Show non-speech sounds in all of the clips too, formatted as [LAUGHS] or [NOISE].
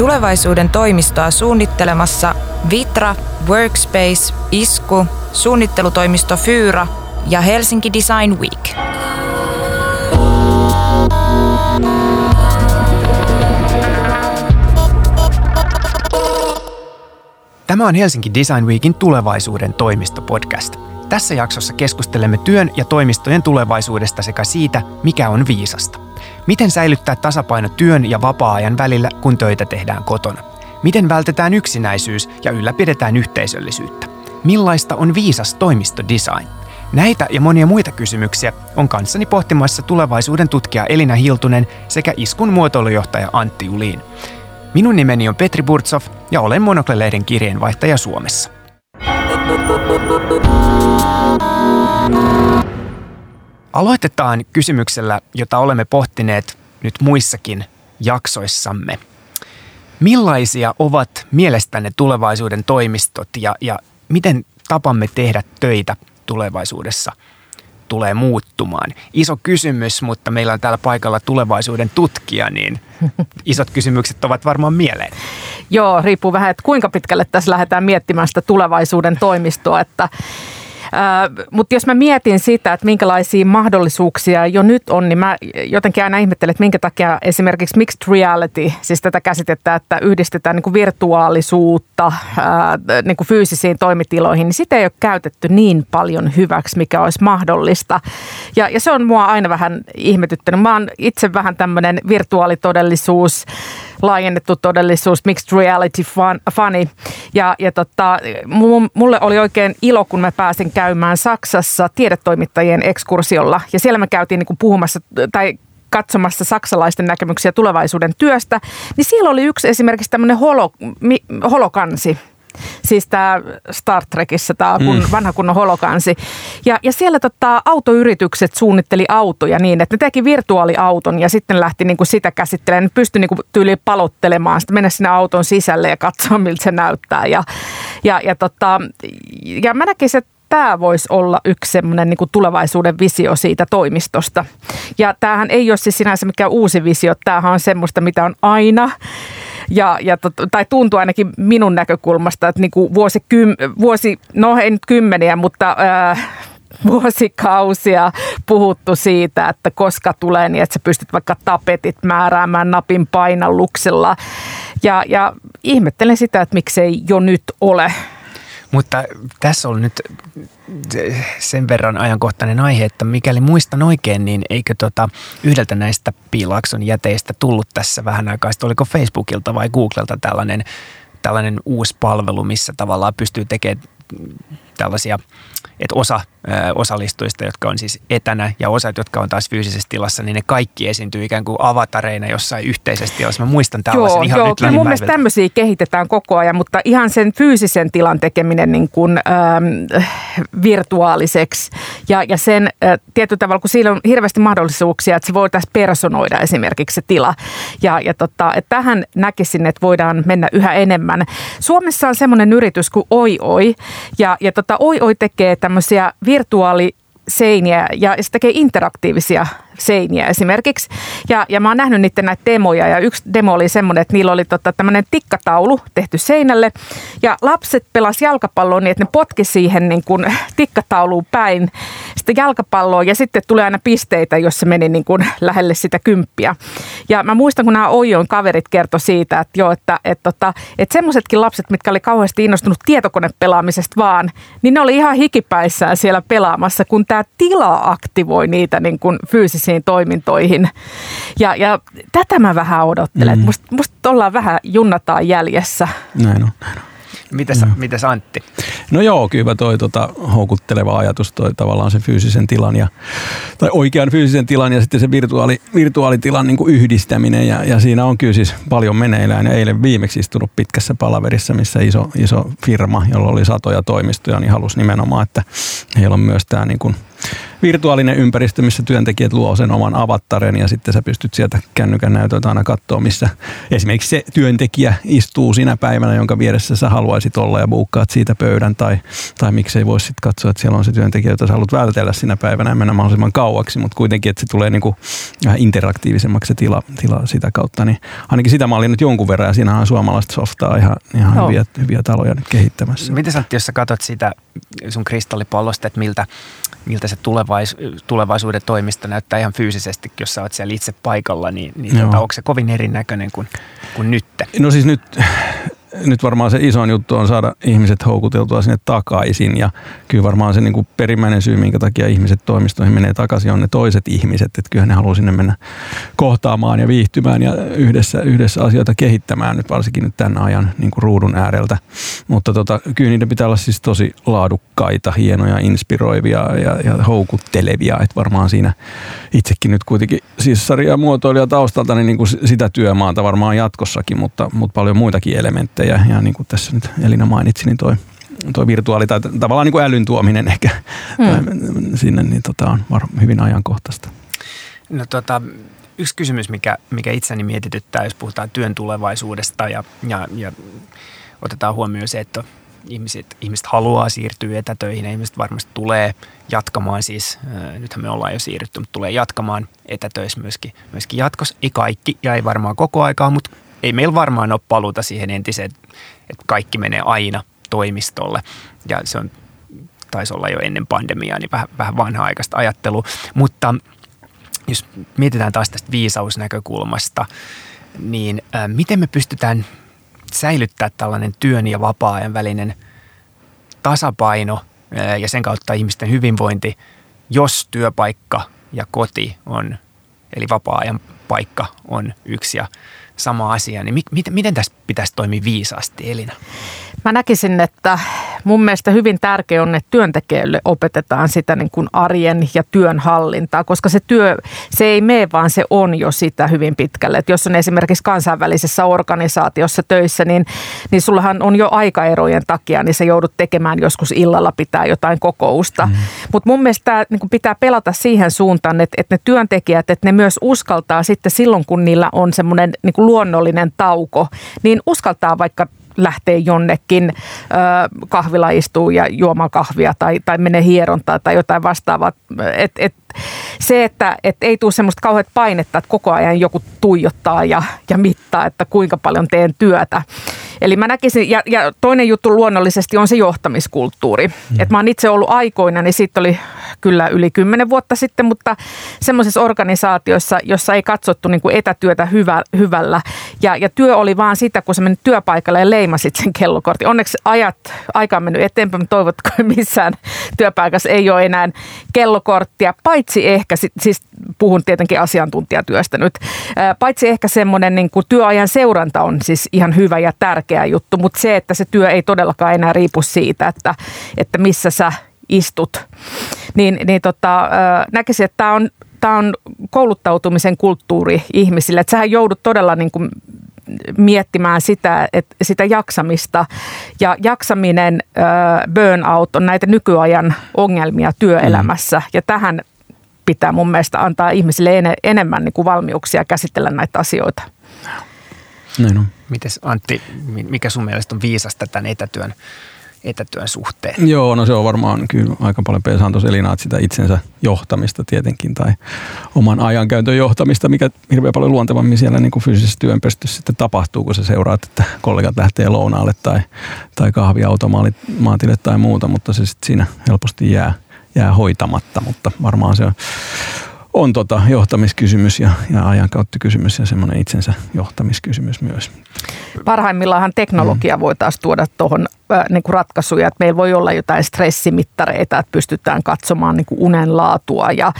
Tulevaisuuden toimistoa suunnittelemassa Vitra, Workspace, Isku, suunnittelutoimisto Fyra ja Helsinki Design Week. Tämä on Helsinki Design Weekin tulevaisuuden toimistopodcast. Tässä jaksossa keskustelemme työn ja toimistojen tulevaisuudesta sekä siitä, mikä on viisasta. Miten säilyttää tasapaino työn ja vapaa-ajan välillä, kun töitä tehdään kotona? Miten vältetään yksinäisyys ja ylläpidetään yhteisöllisyyttä? Millaista on viisas toimistodesign? Näitä ja monia muita kysymyksiä on kanssani pohtimassa tulevaisuuden tutkija Elina Hiltunen sekä Iskun muotoilujohtaja Antti Uliin. Minun nimeni on Petri Burtsov ja olen Monokleleiden kirjeenvaihtaja Suomessa. Aloitetaan kysymyksellä, jota olemme pohtineet nyt muissakin jaksoissamme. Millaisia ovat mielestänne tulevaisuuden toimistot ja, ja miten tapamme tehdä töitä tulevaisuudessa tulee muuttumaan? Iso kysymys, mutta meillä on täällä paikalla tulevaisuuden tutkija, niin isot kysymykset ovat varmaan mieleen. Joo, riippuu vähän, että kuinka pitkälle tässä lähdetään miettimään sitä tulevaisuuden toimistoa, että mutta jos mä mietin sitä, että minkälaisia mahdollisuuksia jo nyt on, niin mä jotenkin aina ihmettelen, että minkä takia esimerkiksi mixed reality, siis tätä käsitettä, että yhdistetään niin kuin virtuaalisuutta ää, niin kuin fyysisiin toimitiloihin, niin sitä ei ole käytetty niin paljon hyväksi, mikä olisi mahdollista. Ja, ja se on mua aina vähän ihmetyttänyt. Mä oon itse vähän tämmöinen virtuaalitodellisuus, laajennettu todellisuus, mixed reality fun, funny. Ja, ja tota, mulle oli oikein ilo, kun mä pääsin käymään Saksassa tiedetoimittajien ekskursiolla. Ja siellä me käytiin niin kuin puhumassa tai katsomassa saksalaisten näkemyksiä tulevaisuuden työstä, niin siellä oli yksi esimerkiksi tämmöinen holo, holokansi, Siis tämä Star Trekissä, tämä kun, mm. vanha kunnon holokansi. Ja, ja siellä tota, autoyritykset suunnitteli autoja niin, että ne teki virtuaaliauton ja sitten lähti niinku sitä käsittelemään. Ne pystyi niinku tyyliin palottelemaan, sitten mennä sinne auton sisälle ja katsoa, [LAUGHS] miltä se näyttää. Ja, ja, ja, tota, ja mä näkisin, että tämä voisi olla yksi semmoinen niin tulevaisuuden visio siitä toimistosta. Ja tämähän ei ole siis sinänsä mikään uusi visio, tämähän on semmoista, mitä on aina ja, ja tot, tai tuntuu ainakin minun näkökulmasta, että niin kuin vuosi, kym, vuosi, no ei nyt kymmeniä, mutta äh, vuosikausia puhuttu siitä, että koska tulee niin, että sä pystyt vaikka tapetit määräämään napin painalluksella. Ja, ja ihmettelen sitä, että miksei jo nyt ole. Mutta tässä on nyt sen verran ajankohtainen aihe, että mikäli muistan oikein, niin eikö tota yhdeltä näistä Piilakson jäteistä tullut tässä vähän aikaa sitten, oliko Facebookilta vai Googlelta tällainen, tällainen uusi palvelu, missä tavallaan pystyy tekemään tällaisia, että osa osallistujista, jotka on siis etänä ja osat, jotka on taas fyysisessä tilassa, niin ne kaikki esiintyy ikään kuin avatareina jossain yhteisessä tilassa. Mä muistan tällaisen joo, ihan joo, nyt mun mielestä tämmöisiä kehitetään koko ajan, mutta ihan sen fyysisen tilan tekeminen niin kuin, ähm, virtuaaliseksi ja, ja sen äh, tietyllä tavalla, kun siinä on hirveästi mahdollisuuksia, että se voitaisiin personoida esimerkiksi se tila. Ja, ja tota, että tähän näkisin, että voidaan mennä yhä enemmän. Suomessa on semmoinen yritys kuin Oi Oi ja, ja tota, Oi Oi tekee tämmöisiä virtuaaliseiniä ja se tekee interaktiivisia seiniä esimerkiksi. Ja, ja mä oon nähnyt niiden näitä demoja ja yksi demo oli semmoinen, että niillä oli tota, tämmöinen tikkataulu tehty seinälle ja lapset pelas jalkapalloa niin, että ne potki siihen niin kuin [LAUGHS] tikkatauluun päin sitä jalkapalloa ja sitten tulee aina pisteitä, jos se meni niin kuin [LAUGHS] lähelle sitä kymppiä. Ja mä muistan, kun nämä Oijon kaverit kertoi siitä, että joo, että, että, että, että semmoisetkin lapset, mitkä oli kauheasti innostunut tietokonepelaamisesta vaan, niin ne oli ihan hikipäissään siellä pelaamassa, kun tämä tila aktivoi niitä niin kuin fyysisiä fyysisiin toimintoihin. Ja, ja tätä mä vähän odottelen. Mm. Musta, musta ollaan vähän junnataan jäljessä. Näin on, näin on. Mitäs, no. mitäs Antti? No joo, kyllä toi tota, houkutteleva ajatus toi tavallaan sen fyysisen tilan ja, tai oikean fyysisen tilan ja sitten se virtuaali, virtuaalitilan niin kuin yhdistäminen ja, ja, siinä on kyllä siis paljon meneillään ja eilen viimeksi istunut pitkässä palaverissa, missä iso, iso firma, jolla oli satoja toimistoja, niin halusi nimenomaan, että heillä on myös tämä niin kuin – virtuaalinen ympäristö, missä työntekijät luo sen oman avattaren ja sitten sä pystyt sieltä kännykän näytöltä aina katsoa, missä esimerkiksi se työntekijä istuu sinä päivänä, jonka vieressä sä haluaisit olla ja buukkaat siitä pöydän tai, tai miksei voisi sitten katsoa, että siellä on se työntekijä, jota sä haluat vältellä sinä päivänä. Ja mennä mahdollisimman kauaksi, mutta kuitenkin, että se tulee niin kuin interaktiivisemmaksi se tila, tila sitä kautta, niin ainakin sitä mä olin nyt jonkun verran ja siinä on suomalaista softaa ihan, ihan hyviä, hyviä taloja nyt kehittämässä. Miten sä, jos sä katsot sitä sun kristallipallosta, että miltä, miltä se tulevais, tulevaisuuden toimisto näyttää ihan fyysisesti, jos sä oot siellä itse paikalla, niin, niin tota, onko se kovin erinäköinen kuin, kuin nyt? No siis nyt nyt varmaan se isoin juttu on saada ihmiset houkuteltua sinne takaisin ja kyllä varmaan se niin kuin perimmäinen syy, minkä takia ihmiset toimistoihin menee takaisin, on ne toiset ihmiset, että kyllä ne haluaa sinne mennä kohtaamaan ja viihtymään ja yhdessä, yhdessä asioita kehittämään nyt varsinkin nyt tämän ajan niin kuin ruudun ääreltä. Mutta tota, kyllä niiden pitää olla siis tosi laadukkaita, hienoja, inspiroivia ja, ja houkuttelevia, että varmaan siinä itsekin nyt kuitenkin siis sarja muotoilija taustalta niin, niin kuin sitä työmaata varmaan jatkossakin, mutta, mutta paljon muitakin elementtejä ja, ja niin kuin tässä nyt Elina mainitsi, niin toi, toi virtuaali tai tavallaan niin kuin älyn tuominen ehkä hmm. sinne, niin tota on var, hyvin ajankohtaista. No tota, yksi kysymys, mikä, mikä itseni mietityttää, jos puhutaan työn tulevaisuudesta ja, ja, ja otetaan huomioon se, että ihmiset, ihmiset haluaa siirtyä etätöihin ja ihmiset varmasti tulee jatkamaan siis, nythän me ollaan jo siirrytty, mutta tulee jatkamaan etätöissä myöskin, myöskin jatkossa. Ei kaikki ja ei varmaan koko aikaa, mutta ei meillä varmaan ole paluuta siihen entiseen, että kaikki menee aina toimistolle. Ja se on, taisi olla jo ennen pandemiaa, niin vähän, vähän vanha-aikaista ajattelua. Mutta jos mietitään taas tästä viisausnäkökulmasta, niin ää, miten me pystytään säilyttää tällainen työn ja vapaa-ajan välinen tasapaino ää, ja sen kautta ihmisten hyvinvointi, jos työpaikka ja koti on, eli vapaa-ajan paikka on yksi ja sama asia, niin mi- miten, miten tässä pitäisi toimia viisaasti, Elina? Mä näkisin, että mun mielestä hyvin tärkeää on, että työntekijöille opetetaan sitä niin kuin arjen ja työn hallintaa, koska se työ, se ei mene, vaan se on jo sitä hyvin pitkälle. Et jos on esimerkiksi kansainvälisessä organisaatiossa töissä, niin, niin sullahan on jo aikaerojen takia, niin sä joudut tekemään joskus illalla pitää jotain kokousta. Mm. Mutta mun mielestä tämä niin pitää pelata siihen suuntaan, että, että ne työntekijät, että ne myös uskaltaa sitten silloin, kun niillä on semmoinen niin luonnollinen tauko, niin uskaltaa vaikka lähtee jonnekin kahvila istuu ja juomaan kahvia tai, tai menee hierontaa tai jotain vastaavaa. Et, et, se, että et ei tule semmoista kauheat painetta, että koko ajan joku tuijottaa ja, ja mittaa, että kuinka paljon teen työtä. Eli mä näkisin, ja, ja toinen juttu luonnollisesti on se johtamiskulttuuri. Mm. Että mä oon itse ollut aikoina, niin siitä oli kyllä yli kymmenen vuotta sitten, mutta semmoisessa organisaatiossa, jossa ei katsottu niin kuin etätyötä hyvä, hyvällä. Ja, ja työ oli vaan sitä, kun sä menit työpaikalle ja leimasit sen kellokortin. Onneksi ajat, aika on mennyt eteenpäin, mutta toivotko missään työpaikassa ei ole enää kellokorttia, paitsi ehkä, siis puhun tietenkin asiantuntijatyöstä nyt, paitsi ehkä semmoinen niin kuin työajan seuranta on siis ihan hyvä ja tärkeä juttu, mutta se, että se työ ei todellakaan enää riipu siitä, että, että missä sä istut, niin, niin tota, näkisin, että tämä on, tämä on kouluttautumisen kulttuuri ihmisille. Että sähän joudut todella niin kuin miettimään sitä, että sitä jaksamista. Ja jaksaminen, burnout on näitä nykyajan ongelmia työelämässä. Mm. Ja tähän pitää mun mielestä antaa ihmisille enemmän niin kuin valmiuksia käsitellä näitä asioita. Näin on. Mites Antti, mikä sun mielestä on viisasta tämän etätyön etätyön suhteen? Joo, no se on varmaan kyllä aika paljon pesaan tuossa Elina, sitä itsensä johtamista tietenkin tai oman ajankäytön johtamista, mikä hirveän paljon luontevammin siellä niin kuin fyysisessä työnpöstössä sitten tapahtuu, kun sä seuraat, että kollegat lähtee lounaalle tai, tai kahviautomaatille tai muuta, mutta se sitten siinä helposti jää, jää hoitamatta, mutta varmaan se on on tota johtamiskysymys ja, ja ajankäyttökysymys ja semmoinen itsensä johtamiskysymys myös. Parhaimmillaan teknologia mm. voi taas tuoda tuohon niin kuin ratkaisuja, että meillä voi olla jotain stressimittareita, että pystytään katsomaan niin kuin unen laatua ja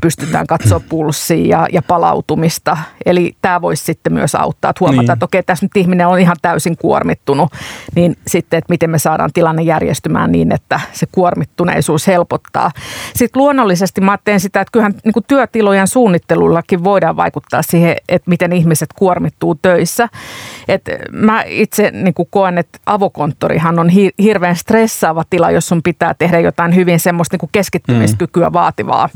pystytään katsoa [CLEARS THROAT] pulssia ja, ja palautumista. Eli tämä voisi sitten myös auttaa, että huomata, niin. että okei, tässä nyt ihminen on ihan täysin kuormittunut, niin sitten, että miten me saadaan tilanne järjestymään niin, että se kuormittuneisuus helpottaa. Sitten luonnollisesti mä teen sitä, että kyllähän niin kuin työtilojen suunnittelullakin voidaan vaikuttaa siihen, että miten ihmiset kuormittuu töissä. Et mä itse niin kuin koen, että avokonttorihan on hi- hirveän stressaava tila, jos sun pitää tehdä jotain hyvin semmoista niin kuin keskittymiskykyä mm. vaativaa.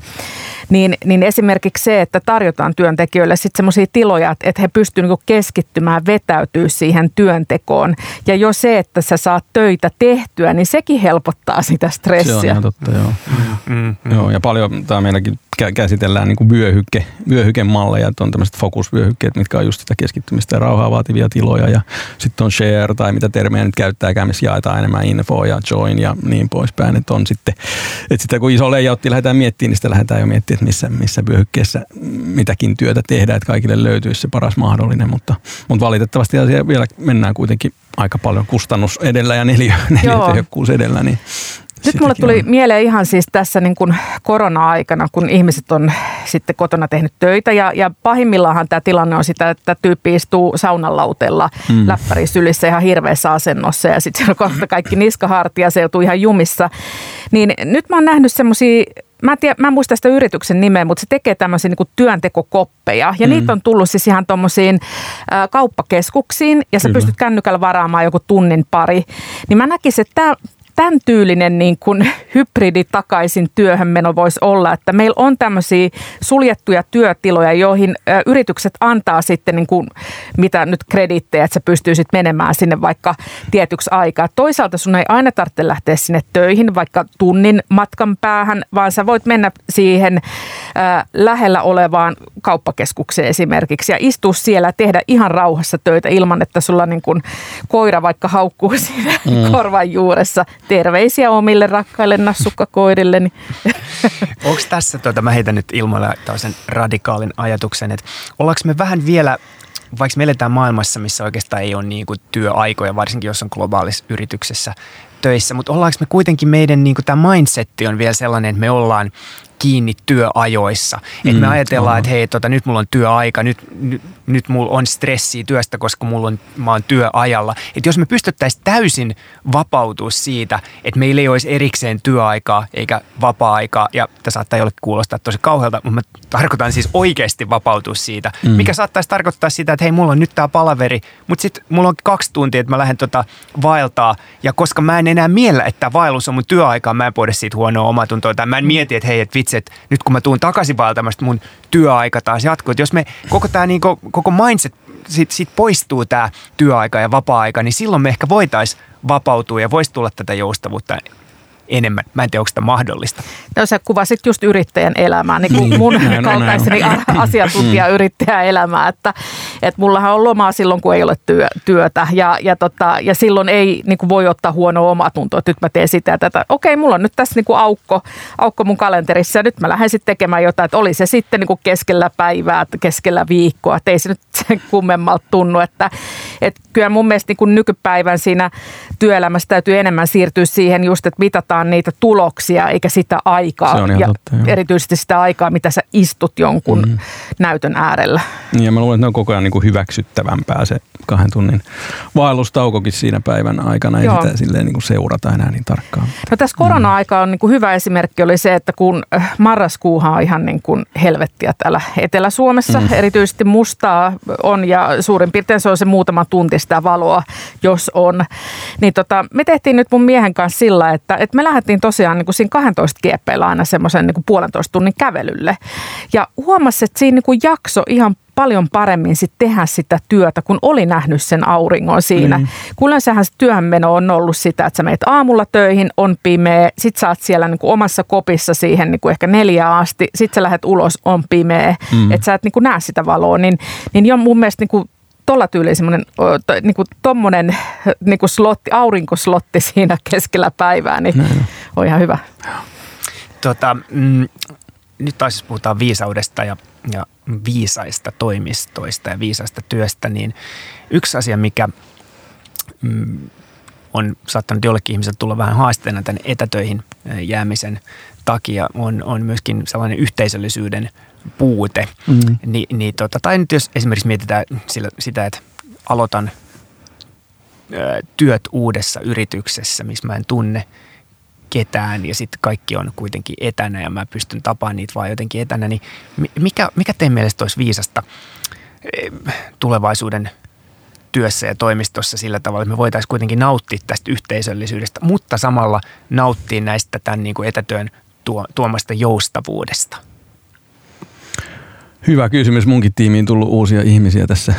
Niin, niin esimerkiksi se, että tarjotaan työntekijöille sitten semmoisia tiloja, että he pystyvät niin keskittymään, vetäytyy siihen työntekoon. Ja jo se, että sä saat töitä tehtyä, niin sekin helpottaa sitä stressiä. Se on ihan totta, joo. Mm, mm, mm. joo ja paljon tämä meilläkin käsitellään niin kuin vyöhykke, vyöhykemalleja, että on tämmöiset fokusvyöhykkeet, mitkä on just sitä keskittymistä ja rauhaa vaativia tiloja ja sitten on share tai mitä termejä nyt käyttää, missä jaetaan enemmän infoa ja join ja niin poispäin, että on sitten, että sitten kun iso layoutti lähdetään miettimään, niin sitten lähdetään jo miettimään, että missä, missä vyöhykkeessä mitäkin työtä tehdään, että kaikille löytyisi se paras mahdollinen, mutta, mutta valitettavasti asia vielä mennään kuitenkin aika paljon kustannus edellä ja neljä, neljä edellä, niin nyt mulle tuli on. mieleen ihan siis tässä niin kuin korona-aikana, kun ihmiset on sitten kotona tehnyt töitä ja, ja pahimmillaanhan tämä tilanne on sitä, että tyyppi istuu saunalautella mm. läppäri sylissä ihan hirveässä asennossa ja sitten on kohta kaikki niskahartia, se joutuu ihan jumissa. Niin nyt mä oon nähnyt semmoisia Mä en, tiedä, mä en muista sitä yrityksen nimeä, mutta se tekee tämmöisiä niin työntekokoppeja. Ja mm. niitä on tullut siis ihan tuommoisiin kauppakeskuksiin ja sä Kyllä. pystyt kännykällä varaamaan joku tunnin pari. Niin mä näkisin, että tämän tyylinen niin kuin hybridi takaisin työhönmeno voisi olla, että meillä on tämmöisiä suljettuja työtiloja, joihin yritykset antaa sitten niin kuin, mitä nyt krediittejä, että sä pystyisit menemään sinne vaikka tietyksi aikaa. Toisaalta sun ei aina tarvitse lähteä sinne töihin vaikka tunnin matkan päähän, vaan sä voit mennä siihen lähellä olevaan kauppakeskukseen esimerkiksi ja istua siellä ja tehdä ihan rauhassa töitä ilman, että sulla niin kuin koira vaikka haukkuu [LAUGHS] siinä mm. korvan juuressa terveisiä omille rakkaille nassukkakoirille. Niin. [LAUGHS] Onko tässä, tuota, mä heitän nyt ilmoille tällaisen radikaalin ajatuksen, että ollaanko me vähän vielä vaikka me eletään maailmassa, missä oikeastaan ei ole niin kuin työaikoja, varsinkin jos on globaalissa yrityksessä töissä, mutta ollaanko me kuitenkin meidän niin kuin tämä mindsetti on vielä sellainen, että me ollaan kiinni työajoissa. Mm, että me ajatellaan, että hei, tota, nyt mulla on työaika, nyt, nyt, nyt mulla on stressiä työstä, koska mulla on, mä oon työajalla. Että jos me pystyttäisiin täysin vapautua siitä, että meillä ei olisi erikseen työaikaa eikä vapaa-aikaa, ja tämä saattaa jollekin kuulostaa tosi kauhealta, mutta mä tarkoitan siis oikeasti vapautua siitä, mm. mikä saattaisi tarkoittaa sitä, että hei, mulla on nyt tämä palaveri, mutta sitten mulla on kaksi tuntia, että mä lähden tota vaeltaa, ja koska mä en enää miellä, että vaellus on mun työaikaa, mä en poida siitä huonoa omatuntoa, tai mä en mieti, että hei, että vitsi, että nyt kun mä tuun takaisin vaeltamasta, mun työaika taas jatkuu. Että jos me koko tämä niin koko mindset, siitä, siitä poistuu tämä työaika ja vapaa-aika, niin silloin me ehkä voitaisiin vapautua ja voisi tulla tätä joustavuutta enemmän. Mä en tiedä, onko sitä mahdollista. No sä kuvasit just yrittäjän elämää, niin kuin niin. mun kaltaiseni asiantuntija elämää, että, että mullahan on lomaa silloin, kun ei ole työ, työtä ja, ja, tota, ja silloin ei niin kuin voi ottaa huonoa omatuntoa, että nyt mä teen sitä ja tätä. Okei, mulla on nyt tässä niin kuin aukko, aukko mun kalenterissa ja nyt mä lähden sitten tekemään jotain, että oli se sitten niin kuin keskellä päivää, keskellä viikkoa, että ei se nyt [LAUGHS] sen kummemmalta tunnu, että, että kyllä mun mielestä niin kuin nykypäivän siinä työelämässä täytyy enemmän siirtyä siihen just, että mitataan niitä tuloksia eikä sitä aikaa. Se on ja totta, erityisesti sitä aikaa, mitä sä istut jonkun mm. näytön äärellä. Niin ja mä luulen, että ne on koko ajan niin kuin hyväksyttävämpää se kahden tunnin vaellustaukokin siinä päivän aikana. Ei Joo. sitä silleen niin kuin seurata enää niin tarkkaan. No tässä korona-aika on niin kuin hyvä esimerkki oli se, että kun äh, marraskuuhan on ihan niin kuin helvettiä täällä Etelä-Suomessa. Mm. Erityisesti mustaa on ja suurin piirtein se on se muutama tunti sitä valoa, jos on. Niin tota, me tehtiin nyt mun miehen kanssa sillä, että, että me lähdettiin tosiaan niin kuin siinä 12 kieppeillä aina semmoisen niin puolentoista tunnin kävelylle. Ja huomasi, että siinä niin kuin jakso ihan paljon paremmin sit tehdä sitä työtä, kun oli nähnyt sen auringon siinä. Mm. Kun yleensähän se työhönmeno on ollut sitä, että sä meet aamulla töihin, on pimeä, sit sä oot siellä niin kuin omassa kopissa siihen niin kuin ehkä neljä asti, sit sä lähdet ulos, on pimeä, mm. että sä et niin kuin näe sitä valoa, niin, niin jo mun mielestä niin kuin tuolla tyyliin semmoinen niin kuin tommonen niin kuin slotti, aurinkoslotti siinä keskellä päivää, niin Näin. on ihan hyvä. Tota, mm, nyt taas siis puhutaan viisaudesta ja, ja viisaista toimistoista ja viisaista työstä, niin yksi asia, mikä mm, on saattanut jollekin ihmiselle tulla vähän haasteena tänne etätöihin jäämisen takia, on, on myöskin sellainen yhteisöllisyyden puute. Mm. Ni, niin tota, tai nyt jos esimerkiksi mietitään sillä, sitä, että aloitan ö, työt uudessa yrityksessä, missä mä en tunne ketään ja sitten kaikki on kuitenkin etänä ja mä pystyn tapaamaan niitä vaan jotenkin etänä, niin mikä, mikä teidän mielestä olisi viisasta tulevaisuuden työssä ja toimistossa sillä tavalla, että me voitaisiin kuitenkin nauttia tästä yhteisöllisyydestä, mutta samalla nauttia näistä tämän niin kuin etätyön tuo, tuomasta joustavuudesta? Hyvä kysymys. Munkin tiimiin tullut uusia ihmisiä tässä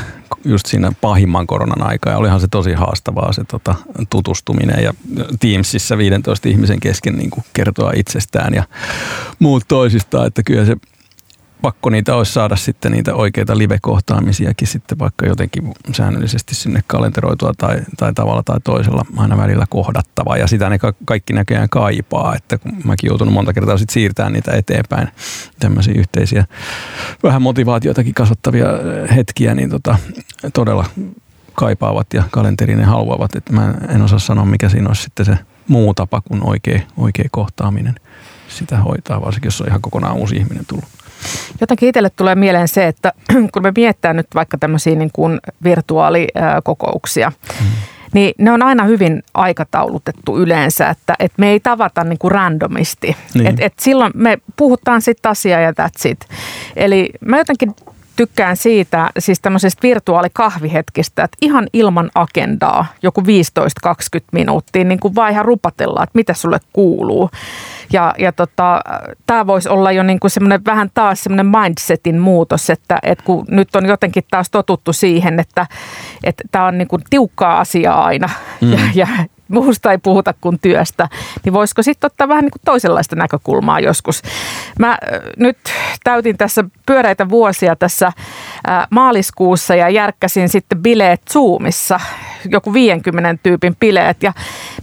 just siinä pahimman koronan aikaa ja olihan se tosi haastavaa se tota, tutustuminen ja Teamsissa 15 ihmisen kesken niin kuin kertoa itsestään ja muut toisistaan, että kyllä se pakko niitä olisi saada sitten niitä oikeita live-kohtaamisiakin sitten vaikka jotenkin säännöllisesti sinne kalenteroitua tai, tai tavalla tai toisella aina välillä kohdattava. Ja sitä ne kaikki näköjään kaipaa, että kun mäkin joutunut monta kertaa sitten siirtämään niitä eteenpäin, tämmöisiä yhteisiä vähän motivaatioitakin kasvattavia hetkiä, niin tota, todella kaipaavat ja kalenteriin ne haluavat. Että mä en osaa sanoa, mikä siinä olisi sitten se muu tapa kuin oikea, oikea kohtaaminen sitä hoitaa, varsinkin jos on ihan kokonaan uusi ihminen tullut. Jotenkin itselle tulee mieleen se, että [CLEARS THROAT] kun me miettää nyt vaikka tämmöisiä niin kuin virtuaalikokouksia, mm. niin ne on aina hyvin aikataulutettu yleensä, että, että me ei tavata niin kuin randomisti. Niin. Et, et silloin me puhutaan sitten asiaa ja that's it. Eli mä jotenkin tykkään siitä, siis tämmöisestä virtuaalikahvihetkistä, että ihan ilman agendaa, joku 15-20 minuuttia, niin kuin vaan ihan rupatellaan, että mitä sulle kuuluu. Ja, ja tota, tämä voisi olla jo niin kuin semmoinen vähän taas semmoinen mindsetin muutos, että, että kun nyt on jotenkin taas totuttu siihen, että tämä on niin kuin tiukkaa asiaa aina mm. [LAUGHS] ja, ja muusta ei puhuta kuin työstä, niin voisiko sitten ottaa vähän niin kuin toisenlaista näkökulmaa joskus. Mä nyt täytin tässä pyöreitä vuosia tässä maaliskuussa ja järkkäsin sitten bileet Zoomissa, joku 50 tyypin bileet ja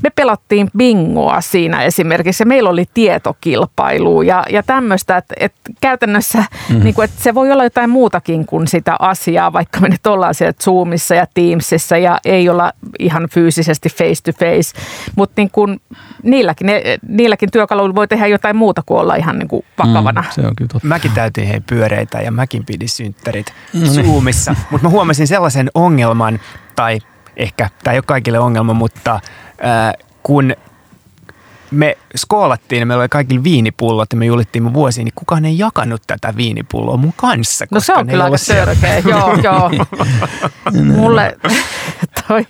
me pelattiin bingoa siinä esimerkiksi ja meillä oli tietokilpailu ja, ja tämmöistä, että, että käytännössä mm-hmm. niin kuin, että se voi olla jotain muutakin kuin sitä asiaa, vaikka me nyt ollaan siellä Zoomissa ja Teamsissa ja ei olla ihan fyysisesti face to face, mutta niin kuin, niilläkin, ne, niilläkin työkaluilla voi tehdä jotain muuta kuin olla ihan niin kuin vakavana. Mm, se on kyllä totta. Mäkin täytin hei pyöreitä ja mäkin pidin synttärit no niin. Zoomissa, mutta mä huomasin sellaisen ongelman, tai ehkä, tämä ei ole kaikille ongelma, mutta äh, kun me skoolattiin, meillä oli kaikilla viinipullot ja me julittiin mun vuosiin, niin kukaan ei jakanut tätä viinipulloa mun kanssa. No se on kyllä aika törkeä, joo, joo. [LAUGHS] Mulle toi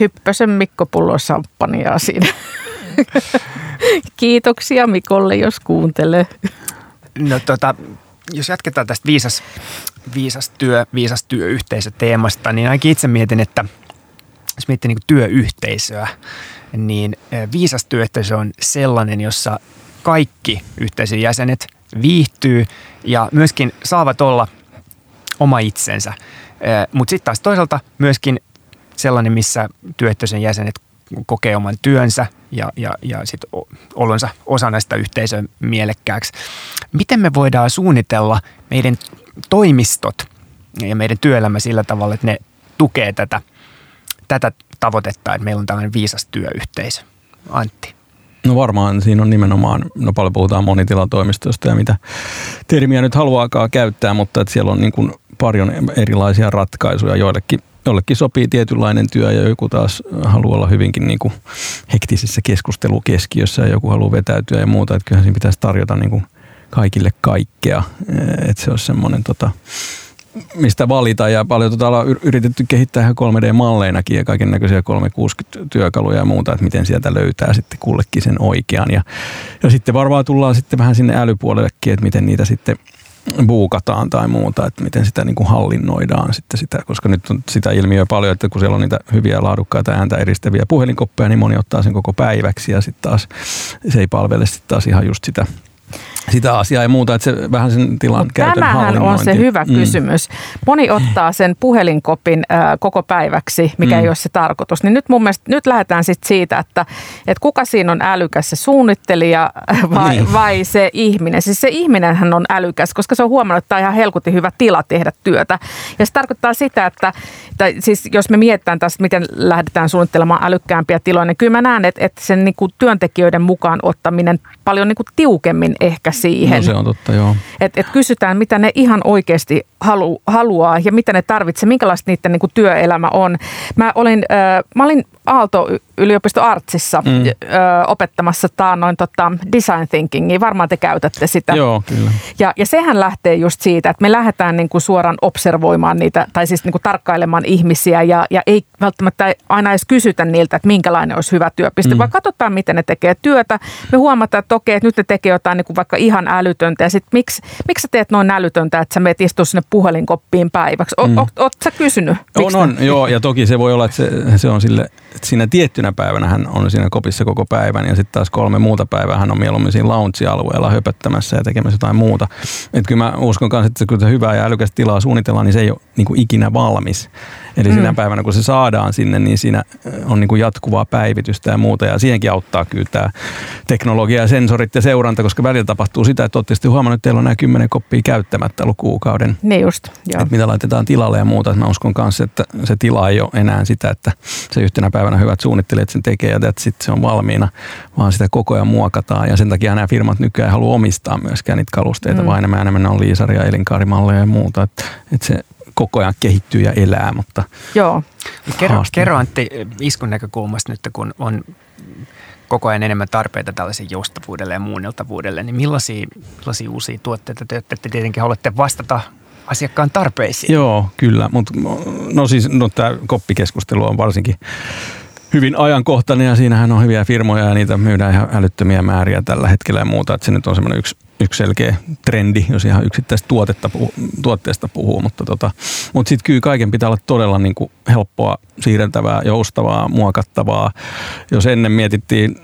Hyppösen Mikko pullo samppania siinä. [LAUGHS] Kiitoksia Mikolle, jos kuuntelee. No tota, jos jatketaan tästä viisas, viisas työ, viisas työyhteisö-teemasta, niin ainakin itse mietin, että jos miettii niin työyhteisöä, niin viisas työyhteisö on sellainen, jossa kaikki yhteisön jäsenet viihtyy ja myöskin saavat olla oma itsensä. Mutta sitten taas toisaalta myöskin sellainen, missä työyhteisön jäsenet kokee oman työnsä ja, ja, ja sit olonsa osana sitä yhteisön mielekkääksi. Miten me voidaan suunnitella meidän toimistot ja meidän työelämä sillä tavalla, että ne tukee tätä, tätä tavoitetta, että meillä on tällainen viisas työyhteisö? Antti. No varmaan siinä on nimenomaan, no paljon puhutaan monitilatoimistosta ja mitä termiä nyt haluaakaan käyttää, mutta että siellä on niin kuin paljon erilaisia ratkaisuja joillekin jollekin sopii tietynlainen työ ja joku taas haluaa olla hyvinkin niin kuin hektisessä keskustelukeskiössä ja joku haluaa vetäytyä ja muuta. Että kyllähän siinä pitäisi tarjota niin kuin kaikille kaikkea. Että se olisi semmoinen tota, mistä valita ja paljon tota ollaan yritetty kehittää ihan 3D-malleinakin ja kaiken näköisiä 360-työkaluja ja muuta, että miten sieltä löytää sitten kullekin sen oikean. Ja, ja sitten varmaan tullaan sitten vähän sinne älypuolellekin, että miten niitä sitten – buukataan tai muuta, että miten sitä niin kuin hallinnoidaan sitten sitä, koska nyt on sitä ilmiöä paljon, että kun siellä on niitä hyviä laadukkaita ääntä eristäviä puhelinkoppeja, niin moni ottaa sen koko päiväksi ja sitten taas se ei palvele sitten taas ihan just sitä sitä asiaa ja muuta, että se vähän sen tilan Mut käytön Tämähän on se hyvä mm. kysymys. Moni ottaa sen puhelinkopin äh, koko päiväksi, mikä mm. ei ole se tarkoitus. Niin nyt mun mielestä, nyt lähdetään sitten siitä, että, että kuka siinä on älykäs, se suunnittelija [LAUGHS] vai, niin. vai se ihminen. Siis se ihminenhän on älykäs, koska se on huomannut, että tämä on ihan helkutin hyvä tila tehdä työtä. Ja se tarkoittaa sitä, että, että siis jos me mietitään tästä, miten lähdetään suunnittelemaan älykkäämpiä tiloja, niin kyllä mä näen, että, että sen niin kuin työntekijöiden mukaan ottaminen paljon niin kuin tiukemmin ehkä siihen. No se on totta, joo. Et, et kysytään, mitä ne ihan oikeasti halu, haluaa ja mitä ne tarvitsee, minkälaista niiden niin kuin työelämä on. Mä olin, äh, mä olin Aalto-yliopisto Artsissa mm. ö, opettamassa noin tota, design thinkingia. Varmaan te käytätte sitä. Joo, kyllä. Ja, ja sehän lähtee just siitä, että me lähdetään niin kuin suoraan observoimaan niitä, tai siis niin kuin tarkkailemaan ihmisiä, ja, ja ei välttämättä aina edes kysytä niiltä, että minkälainen olisi hyvä työpiste, mm. vaan katsotaan, miten ne tekee työtä. Me huomataan, että okei, että nyt ne tekee jotain niin kuin vaikka ihan älytöntä, ja sitten miksi, miksi sä teet noin älytöntä, että sä meet istua sinne puhelinkoppiin päiväksi? O, mm. Oot sä kysynyt? On, on, joo, ja toki se voi olla, että se, se on sille, siinä tiettynä päivänä hän on siinä kopissa koko päivän, ja sitten taas kolme muuta päivää hän on mieluummin siinä lounge-alueella höpöttämässä ja tekemässä jotain muuta. Että kyllä mä uskon myös, että kun se hyvää ja älykästä tilaa suunnitellaan, niin se ei ole niin kuin ikinä valmis. Eli mm. sinä päivänä, kun se saadaan sinne, niin siinä on niin kuin jatkuvaa päivitystä ja muuta. Ja siihenkin auttaa kyllä tämä teknologia ja sensorit ja seuranta, koska välillä tapahtuu sitä, että olette huomannut, että teillä on nämä kymmenen koppia käyttämättä ollut kuukauden. Niin just, joo. Että mitä laitetaan tilalle ja muuta. Että mä uskon kanssa, että se tila ei ole enää sitä, että se yhtenä päivänä hyvät suunnittelijat sen tekee ja sitten se on valmiina, vaan sitä koko ajan muokataan. Ja sen takia nämä firmat nykyään ei halua omistaa myöskään niitä kalusteita, mm. vaan enemmän enemmän on liisaria, elinkaarimalleja ja muuta. Että, että se koko ajan kehittyy ja elää, mutta Joo. Kerro, kerro Antti iskun näkökulmasta nyt, kun on koko ajan enemmän tarpeita tällaisen joustavuudelle ja muunneltavuudelle, niin millaisia, millaisia uusia tuotteita te, te tietenkin haluatte vastata asiakkaan tarpeisiin? Joo, kyllä, mutta no siis no, tämä koppikeskustelu on varsinkin hyvin ajankohtainen ja siinähän on hyviä firmoja ja niitä myydään ihan älyttömiä määriä tällä hetkellä ja muuta, että se nyt on semmoinen yksi yksi selkeä trendi, jos ihan yksittäistä tuotetta tuotteesta puhuu, mutta, tota, mutta sitten kyllä kaiken pitää olla todella niin kuin helppoa, siirreltävää, joustavaa, muokattavaa. Jos ennen mietittiin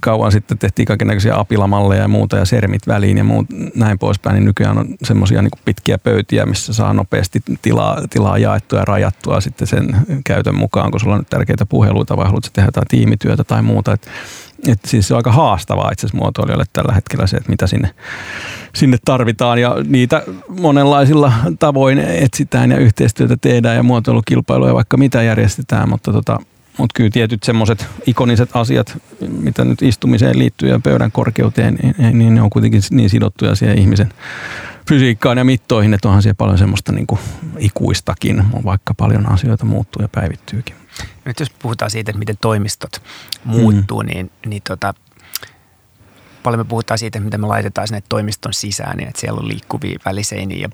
kauan sitten tehtiin kaikenlaisia apilamalleja ja muuta ja sermit väliin ja muut näin poispäin, niin nykyään on semmoisia niin pitkiä pöytiä, missä saa nopeasti tilaa, tilaa jaettua ja rajattua sitten sen käytön mukaan, kun sulla on nyt tärkeitä puheluita vai haluatko tehdä jotain tiimityötä tai muuta. Et että siis se on aika haastavaa itse asiassa muotoilijoille tällä hetkellä se, että mitä sinne, sinne tarvitaan ja niitä monenlaisilla tavoin etsitään ja yhteistyötä tehdään ja muotoilukilpailuja vaikka mitä järjestetään, mutta tota, mutta kyllä tietyt semmoiset ikoniset asiat, mitä nyt istumiseen liittyy ja pöydän korkeuteen, niin, niin ne on kuitenkin niin sidottuja siihen ihmisen fysiikkaan ja mittoihin, että onhan siellä paljon semmoista niin kuin ikuistakin, vaikka paljon asioita muuttuu ja päivittyykin. Nyt jos puhutaan siitä, että miten toimistot muuttuu, mm. niin, niin tota, paljon me puhutaan siitä, että miten me laitetaan sinne toimiston sisään, niin että siellä on liikkuvia väliseiniä ja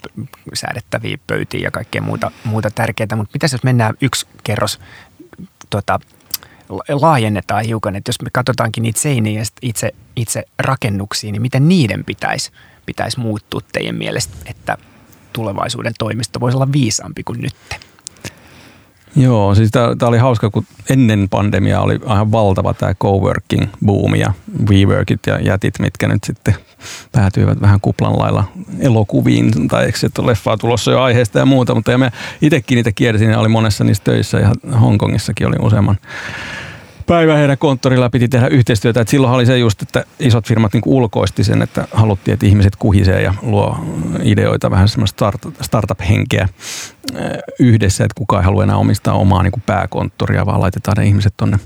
säädettäviä pöytiä ja kaikkea muuta, muuta tärkeää. Mutta mitä jos mennään yksi kerros, tota, laajennetaan hiukan, että jos me katsotaankin niitä seiniä ja itse, itse rakennuksia, niin miten niiden pitäisi, pitäisi muuttua teidän mielestä, että tulevaisuuden toimisto voisi olla viisaampi kuin nyt? Joo, siis tämä oli hauska, kun ennen pandemiaa oli ihan valtava tämä coworking boomi ja WeWorkit ja jätit, mitkä nyt sitten [LAUGHS] päätyivät vähän kuplan lailla elokuviin, tai eikö se leffaa tulossa jo aiheesta ja muuta, mutta ja me itsekin niitä kiersin ja oli monessa niissä töissä, ihan Hongkongissakin oli useamman päivä heidän konttorilla piti tehdä yhteistyötä. Et silloin oli se just, että isot firmat niin ulkoisti sen, että haluttiin, että ihmiset kuhisee ja luo ideoita, vähän semmoista startup-henkeä yhdessä, että kukaan ei halua enää omistaa omaa niin pääkonttoria, vaan laitetaan ne ihmiset tuonne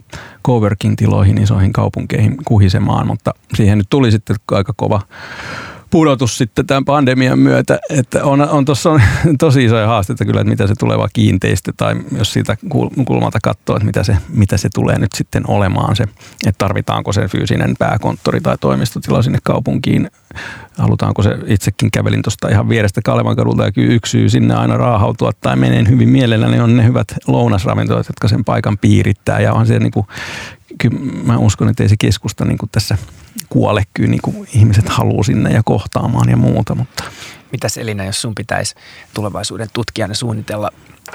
coworking-tiloihin, isoihin kaupunkeihin kuhisemaan, mutta siihen nyt tuli sitten aika kova pudotus sitten tämän pandemian myötä, että on, on tuossa on [LAUGHS] tosi isoja haasteita kyllä, että mitä se tuleva kiinteistö tai jos siitä kulmalta katsoo, että mitä se, mitä se tulee nyt sitten olemaan se, että tarvitaanko se fyysinen pääkonttori tai toimistotila sinne kaupunkiin, halutaanko se itsekin kävelin tuosta ihan vierestä Kalevan kadulta ja yksi syy sinne aina raahautua tai menee hyvin mielelläni niin on ne hyvät lounasravintolat, jotka sen paikan piirittää ja onhan se niin kuin kyllä mä uskon, että ei se keskusta niin kuin tässä kuole. Kyllä niin kuin ihmiset haluaa sinne ja kohtaamaan ja muuta. Mutta. Mitäs Elina, jos sun pitäisi tulevaisuuden tutkijana suunnitella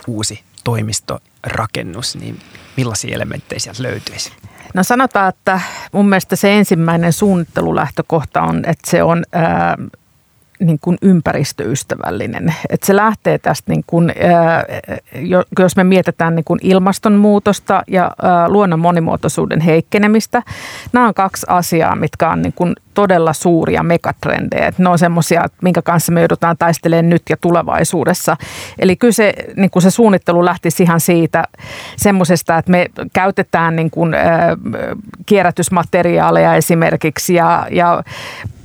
uusi toimistorakennus, niin millaisia elementtejä sieltä löytyisi? No sanotaan, että mun mielestä se ensimmäinen suunnittelulähtökohta on, että se on ää, niin kuin ympäristöystävällinen. Et se lähtee tästä, niin kuin, jos me mietitään niin kuin ilmastonmuutosta ja luonnon monimuotoisuuden heikkenemistä, nämä on kaksi asiaa, mitkä on niin kuin todella suuria megatrendejä. Et ne on semmoisia, minkä kanssa me joudutaan taistelemaan nyt ja tulevaisuudessa. Eli kyllä se, niin kuin se suunnittelu lähtisi ihan siitä semmoisesta, että me käytetään niin kuin, kierrätysmateriaaleja esimerkiksi ja, ja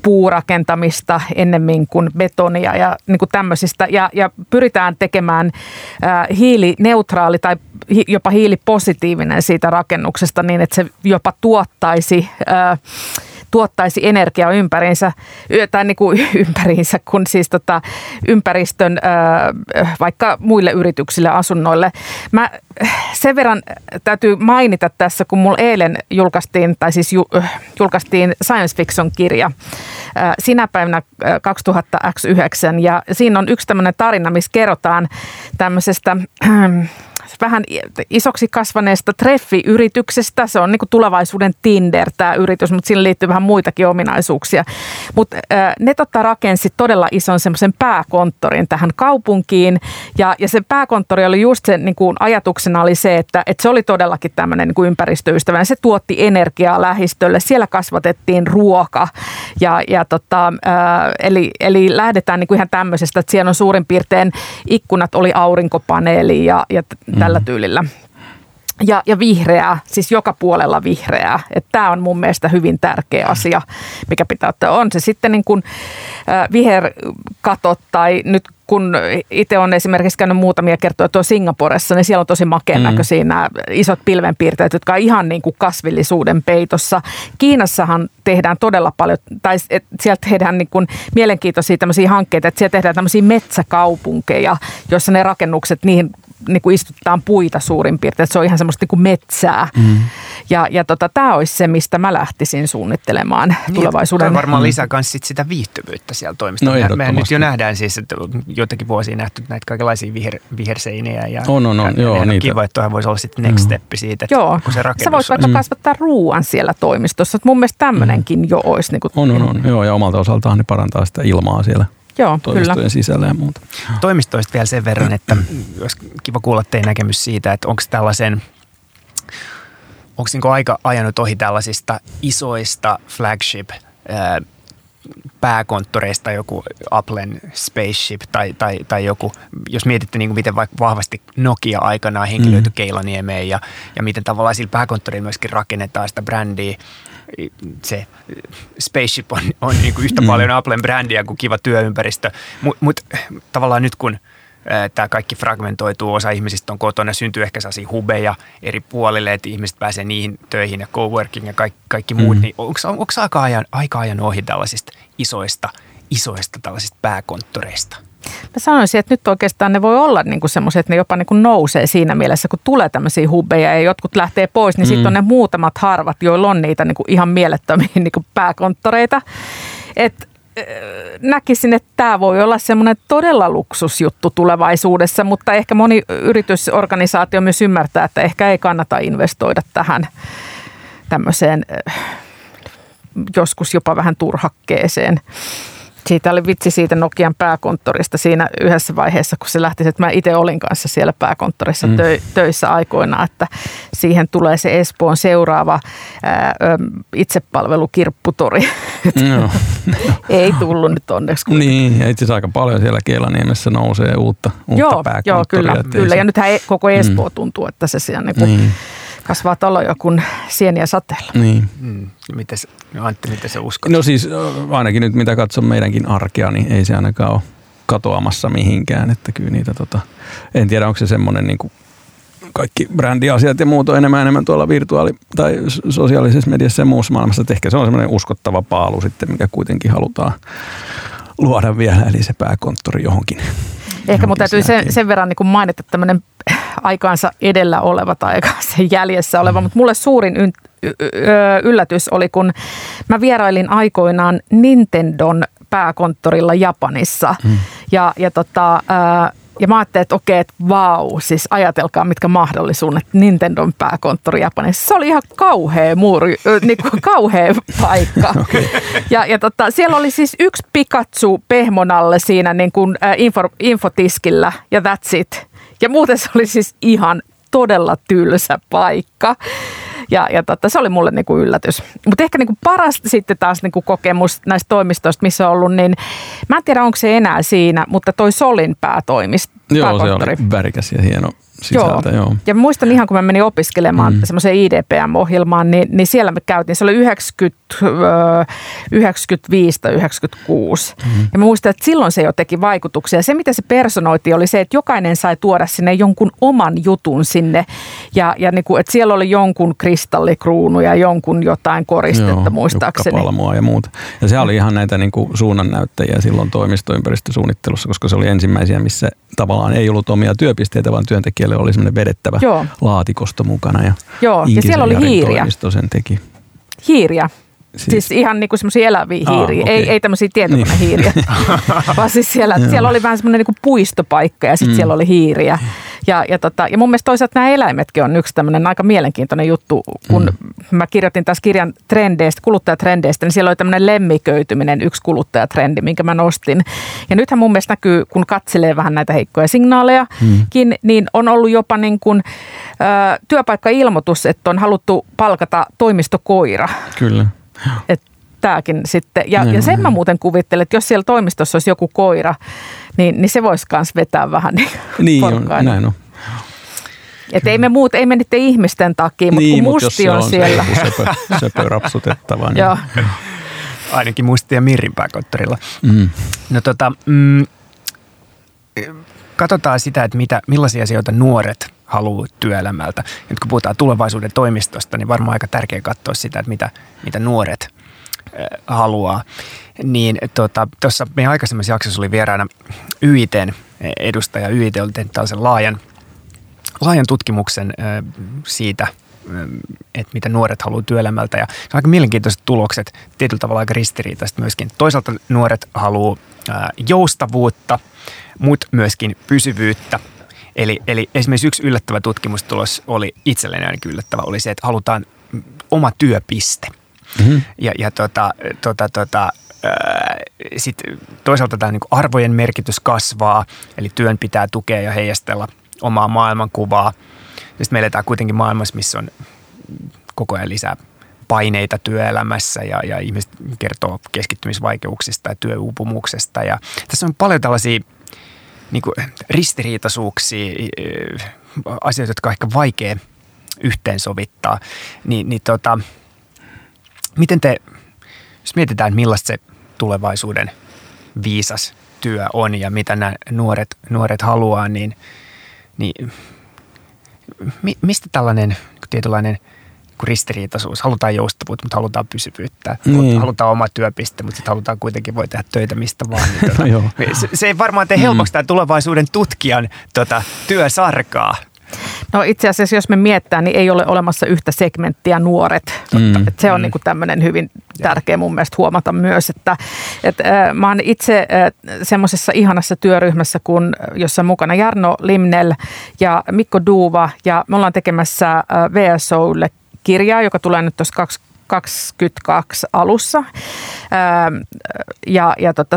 puurakentamista ennemmin kuin betonia ja niin kuin tämmöisistä. Ja, ja pyritään tekemään ää, hiilineutraali tai jopa hiilipositiivinen siitä rakennuksesta niin, että se jopa tuottaisi tuottaisi energiaa ympäriinsä, tai niin kuin ympäriinsä, kun siis tota, ympäristön vaikka muille yrityksille, asunnoille. Mä sen verran täytyy mainita tässä, kun mulla eilen julkaistiin, tai siis julkaistiin science fiction kirja sinä päivänä 2009, ja siinä on yksi tämmöinen tarina, missä kerrotaan tämmöisestä vähän isoksi kasvaneesta treffiyrityksestä. Se on niin tulevaisuuden Tinder tämä yritys, mutta siinä liittyy vähän muitakin ominaisuuksia. Mutta ne totta rakensi todella ison semmoisen pääkonttorin tähän kaupunkiin ja, ja se pääkonttori oli just se niin kuin ajatuksena oli se, että, että se oli todellakin tämmöinen niin kuin ympäristöystävällinen. Se tuotti energiaa lähistölle, siellä kasvatettiin ruoka ja, ja tota, eli, eli lähdetään niin kuin ihan tämmöisestä, että siellä on suurin piirtein ikkunat oli aurinkopaneeli ja, ja tällä mm. tyylillä. Ja, ja vihreää, siis joka puolella vihreää. Tämä on mun mielestä hyvin tärkeä asia, mikä pitää ottaa. On se sitten niin kuin, viherkatot tai nyt kun itse on esimerkiksi käynyt muutamia kertoja tuo Singaporessa, niin siellä on tosi makeen mm. näköisiä nämä isot pilvenpiirteet, jotka on ihan niin kuin kasvillisuuden peitossa. Kiinassahan tehdään todella paljon, tai et sieltä tehdään niin kuin mielenkiintoisia tämmöisiä hankkeita, että siellä tehdään tämmöisiä metsäkaupunkeja, joissa ne rakennukset, niihin niin kuin istutetaan puita suurin piirtein, että se on ihan semmoista niin kuin metsää. Mm. Ja, ja tota, tämä olisi se, mistä mä lähtisin suunnittelemaan niin, tulevaisuuden. Tämä varmaan mm. lisää myös sit sitä viihtyvyyttä siellä toimistossa. No, Mehän nyt jo nähdään siis, että joitakin vuosia nähty näitä kaikenlaisia viher, viherseiniä. Ja, on, on, on. Ja, joo, on niitä. kiva, että voisi olla sitten next mm. step siitä, että joo. kun se rakennus Sä voit vaikka mm. kasvattaa ruoan siellä toimistossa. Mun mielestä tämmöinenkin mm. jo olisi. Niin kuin, on, on, on. Joo, ja omalta osaltaan ne parantaa sitä ilmaa siellä. Joo, toimistojen kyllä. sisällä ja muuta. Toimistoista vielä sen verran, että olisi kiva kuulla teidän näkemys siitä, että onko tällaisen, onko niin aika ajanut ohi tällaisista isoista flagship pääkonttoreista joku Applen spaceship tai, tai, tai joku, jos mietitte niin kuin miten vaikka vahvasti Nokia aikanaan henkilöity mm. Keilaniemeen ja, ja miten tavallaan sillä pääkonttorilla myöskin rakennetaan sitä brändiä, se spaceship on, on niin kuin yhtä mm. paljon Applen brändiä kuin kiva työympäristö, mutta mut, tavallaan nyt kun tämä kaikki fragmentoituu, osa ihmisistä on kotona, syntyy ehkä sellaisia hubeja eri puolille, että ihmiset pääsee niihin töihin ja coworking ja kaikki, kaikki muut, mm. niin onko, onko aika ajan, aika ajan ohi tällaisista isoista, isoista tällaisista pääkonttoreista? Mä sanoisin, että nyt oikeastaan ne voi olla niin semmoisia, että ne jopa niin kuin nousee siinä mielessä, kun tulee tämmöisiä hubeja ja jotkut lähtee pois, niin mm. sitten on ne muutamat harvat, joilla on niitä niin kuin ihan mielettömiä niin kuin pääkonttoreita. Et näkisin, että tämä voi olla semmoinen todella luksusjuttu tulevaisuudessa, mutta ehkä moni yritysorganisaatio myös ymmärtää, että ehkä ei kannata investoida tähän tämmöiseen joskus jopa vähän turhakkeeseen siitä oli vitsi siitä Nokian pääkonttorista siinä yhdessä vaiheessa, kun se lähti, että mä itse olin kanssa siellä pääkonttorissa mm. tö, töissä aikoina, että siihen tulee se Espoon seuraava ää, itsepalvelukirpputori. No. [LAUGHS] Ei tullut nyt onneksi. Kun... Niin, ja itse asiassa aika paljon siellä Keilaniemessä nousee uutta, uutta joo, joo, kyllä, kyllä. ja nythän e- koko Espoo mm. tuntuu, että se siellä niin kuin niin kasvaa taloja kuin sieniä sateella. Niin. Mm. Mites, Antti, miten sä uskot? No siis ainakin nyt mitä katson meidänkin arkea, niin ei se ainakaan ole katoamassa mihinkään. Että kyllä niitä tota, en tiedä onko se semmoinen niin kuin kaikki brändiasiat ja muut on enemmän enemmän tuolla virtuaali- tai sosiaalisessa mediassa ja muussa maailmassa. Että ehkä se on semmoinen uskottava paalu sitten, mikä kuitenkin halutaan luoda vielä, eli se pääkonttori johonkin. Ehkä mun täytyy sen, sen verran niin mainita tämmöinen aikaansa edellä oleva tai aikaansa jäljessä oleva, mm. mutta mulle suurin yllätys oli, kun mä vierailin aikoinaan Nintendon pääkonttorilla Japanissa. Mm. Ja, ja tota, ja mä ajattelin, että okei, että vau, siis ajatelkaa mitkä mahdollisuudet Nintendon pääkonttori Japanissa. Se oli ihan kauhea muuri, niin kuin [LAUGHS] kauhea paikka. [LAUGHS] okay. Ja, ja tota, siellä oli siis yksi Pikachu pehmonalle siinä niin kuin, äh, info, infotiskillä ja that's it. Ja muuten se oli siis ihan todella tylsä paikka. Ja, ja totta, se oli mulle niinku yllätys. Mutta ehkä niinku paras sitten taas niinku kokemus näistä toimistoista, missä on ollut, niin mä en tiedä onko se enää siinä, mutta toi Solin päätoimisto. Joo, se oli värikäs ja hieno, sisältä. Joo. joo. Ja muistan ihan, kun mä menin opiskelemaan mm. semmoiseen IDPM-ohjelmaan, niin, niin siellä me käytiin, se oli 90, 95 tai 96. Mm. Ja mä muistan, että silloin se jo teki vaikutuksia. Se, mitä se personoiti, oli se, että jokainen sai tuoda sinne jonkun oman jutun sinne. Ja, ja niin kuin, että siellä oli jonkun kristallikruunu ja jonkun jotain koristetta Joo, muistaakseni. ja muuta. Ja se oli ihan näitä niin kuin suunnannäyttäjiä silloin toimistoympäristösuunnittelussa, koska se oli ensimmäisiä, missä tavallaan ei ollut omia työpisteitä, vaan työntekijälle oli semmoinen vedettävä Joo. laatikosto mukana. Ja Joo, ja siellä oli hiiriä. sen teki. Hiiriä. Siis, siis ihan niin kuin semmoisia eläviä hiiriä, okay. ei, ei tämmöisiä tietokonehiiriä, niin. [LAUGHS] vaan siis siellä, siellä oli vähän semmoinen niin puistopaikka ja sitten mm. siellä oli hiiriä. Ja, ja, tota, ja mun mielestä toisaalta nämä eläimetkin on yksi tämmöinen aika mielenkiintoinen juttu. Kun mm. mä kirjoitin taas kirjan trendeistä, kuluttajatrendeistä, niin siellä oli tämmöinen lemmiköityminen, yksi kuluttajatrendi, minkä mä nostin. Ja nythän mun mielestä näkyy, kun katselee vähän näitä heikkoja signaalejakin, mm. niin on ollut jopa niin kuin, ö, työpaikkailmoitus, että on haluttu palkata toimistokoira. Kyllä. Et tämäkin sitten. Ja, ja sen mä muuten kuvittelen, että jos siellä toimistossa olisi joku koira, niin, niin se voisi myös vetää vähän niin, niin on, näin on. Että ei me muut, ei me niiden ihmisten takia, mutta niin, kun musti on, on siellä. Se söpö, söpö rapsutettava. Niin. Joo. Ainakin musti ja Mirrin pääkonttorilla. Mm. No tota, mm, katsotaan sitä, että mitä, millaisia asioita nuoret haluaa työelämältä. Nyt kun puhutaan tulevaisuuden toimistosta, niin varmaan aika tärkeää katsoa sitä, että mitä, mitä nuoret haluaa. Niin tuossa tota, meidän aikaisemmassa jaksossa oli vieraana YITn edustaja. YIT oli tehnyt tällaisen laajan, laajan tutkimuksen siitä, että mitä nuoret haluaa työelämältä. Ja se on aika mielenkiintoiset tulokset, tietyllä tavalla aika ristiriitaiset myöskin. Toisaalta nuoret haluaa joustavuutta, mutta myöskin pysyvyyttä. Eli, eli esimerkiksi yksi yllättävä tutkimustulos oli itselleni ainakin yllättävä, oli se, että halutaan oma työpiste – Mm-hmm. Ja, ja tota, tota, tota, sitten toisaalta tämä niin arvojen merkitys kasvaa, eli työn pitää tukea ja heijastella omaa maailmankuvaa. Sitten me eletään kuitenkin maailmassa, missä on koko ajan lisää paineita työelämässä ja, ja ihmiset kertoo keskittymisvaikeuksista ja työuupumuksesta. Ja tässä on paljon tällaisia niin kuin ristiriitaisuuksia, asioita, jotka on ehkä vaikea yhteensovittaa. Ni, niin tota, Miten te, jos mietitään, millaista se tulevaisuuden viisas työ on ja mitä nämä nuoret, nuoret haluaa, niin, niin mi, mistä tällainen tietynlainen ristiriitaisuus. Halutaan joustavuutta, mutta halutaan pysyvyyttä. Niin. Halutaan oma työpiste, mutta sitten halutaan kuitenkin voi tehdä töitä mistä vaan. Niin [LAUGHS] tuota, se, se ei varmaan tee helpoksi mm. tulevaisuuden tutkijan tota, työsarkaa. No itse asiassa, jos me miettää, niin ei ole olemassa yhtä segmenttiä nuoret. Mm. Että se on mm. niin tämmöinen hyvin tärkeä mun mielestä huomata myös, että, että äh, mä oon itse äh, semmoisessa ihanassa työryhmässä, kun, jossa on mukana Jarno Limnel ja Mikko Duuva ja me ollaan tekemässä äh, VSOlle kirjaa, joka tulee nyt tuossa 2022 alussa. Ja, ja, tota,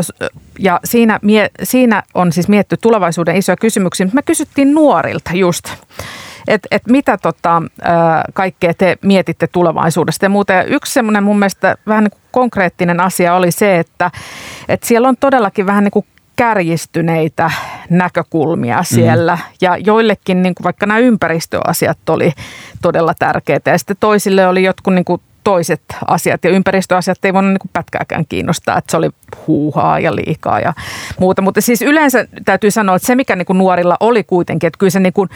ja siinä, siinä on siis mietitty tulevaisuuden isoja kysymyksiä, mutta me kysyttiin nuorilta just, että et mitä tota, kaikkea te mietitte tulevaisuudesta ja muuta. Ja yksi semmoinen mun mielestä vähän niin kuin konkreettinen asia oli se, että, että siellä on todellakin vähän niin kuin kärjistyneitä näkökulmia siellä. Mm. Ja joillekin, niin kuin vaikka nämä ympäristöasiat oli todella tärkeitä. Ja sitten toisille oli jotkut niin kuin toiset asiat ja ympäristöasiat ei voinut niin pätkääkään kiinnostaa, että se oli huuhaa ja liikaa ja muuta. Mutta siis yleensä täytyy sanoa, että se mikä niin kuin nuorilla oli kuitenkin, että kyllä se niin kuin,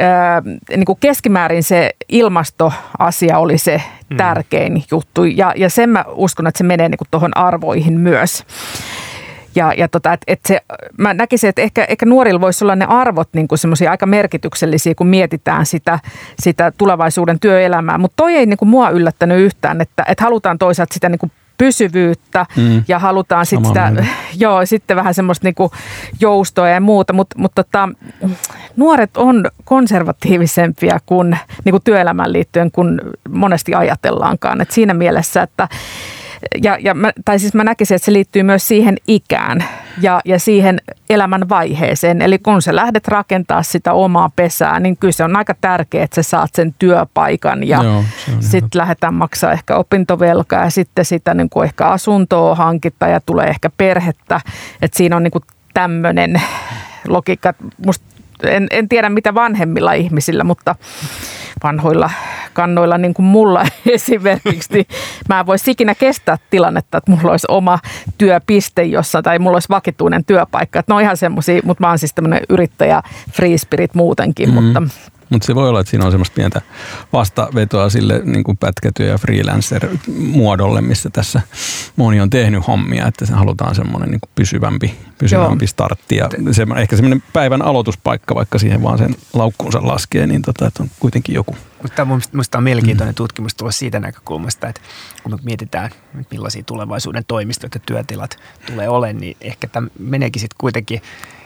ää, niin kuin keskimäärin se ilmastoasia oli se mm. tärkein juttu ja, ja sen mä uskon, että se menee niin tuohon arvoihin myös. Ja, ja tota, et, et se, mä näkisin, että ehkä, ehkä nuorilla voisi olla ne arvot niin kuin semmoisia aika merkityksellisiä, kun mietitään sitä, sitä tulevaisuuden työelämää. Mutta toi ei niin kuin mua yllättänyt yhtään, että, että halutaan toisaalta sitä niin kuin pysyvyyttä mm. ja halutaan sit sitä, [LAUGHS] joo, sitten vähän semmoista niinku joustoa ja muuta, mutta mut tota, nuoret on konservatiivisempia kuin niinku työelämään liittyen kuin monesti ajatellaankaan. Et siinä mielessä, että ja, ja mä, tai siis mä näkisin, että se liittyy myös siihen ikään ja, ja siihen elämän vaiheeseen. Eli kun sä lähdet rakentaa sitä omaa pesää, niin kyllä se on aika tärkeää, että sä saat sen työpaikan ja sitten lähdetään maksaa ehkä opintovelkaa ja sitten sitä niin kuin ehkä asuntoa hankita ja tulee ehkä perhettä. Että siinä on niin kuin tämmöinen logiikka. Musta en, en tiedä mitä vanhemmilla ihmisillä, mutta vanhoilla kannoilla niin kuin mulla [LAUGHS] esimerkiksi, niin mä en voisi ikinä kestää tilannetta, että mulla olisi oma työpiste jossain tai mulla olisi vakituinen työpaikka. Että ne on ihan semmoisia, mutta mä oon siis tämmöinen yrittäjä, free spirit muutenkin, mm-hmm. mutta mutta se voi olla, että siinä on semmoista pientä vastavetoa sille niin kuin pätkätyö- ja freelancer-muodolle, missä tässä moni on tehnyt hommia, että se halutaan semmoinen niin kuin pysyvämpi, pysyvämpi Joo. startti. Ja se, ehkä semmoinen päivän aloituspaikka, vaikka siihen vaan sen laukkuunsa laskee, niin tota, että on kuitenkin joku. Mutta minusta on mielenkiintoinen mm. tutkimus tulla siitä näkökulmasta, että kun me mietitään, millaisia tulevaisuuden toimistoja ja työtilat tulee olemaan, niin ehkä tämä meneekin sitten kuitenkin,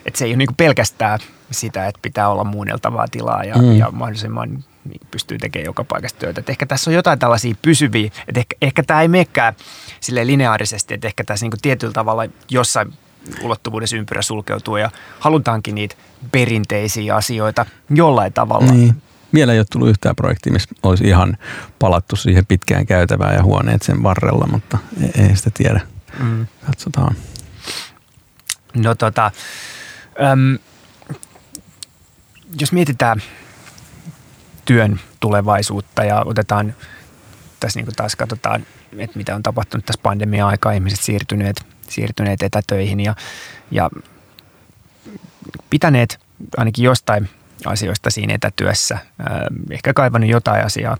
että se ei ole niin pelkästään sitä, että pitää olla muunneltavaa tilaa ja, mm. ja mahdollisimman niin pystyy tekemään joka paikasta työtä. Et ehkä tässä on jotain tällaisia pysyviä, että ehkä, ehkä tämä ei menekään sille lineaarisesti, että ehkä tässä niin tietyllä tavalla jossain ulottuvuudessa ympyrä sulkeutuu ja halutaankin niitä perinteisiä asioita jollain tavalla. Niin. Vielä ei ole tullut yhtään projektia, missä olisi ihan palattu siihen pitkään käytävään ja huoneet sen varrella, mutta ei, ei sitä tiedä. Mm. Katsotaan. No tota, äm, jos mietitään työn tulevaisuutta ja otetaan tässä niin taas katsotaan, että mitä on tapahtunut tässä pandemia-aikaa, ihmiset siirtyneet, siirtyneet etätöihin ja, ja pitäneet ainakin jostain asioista siinä etätyössä, ehkä kaivannut jotain asiaa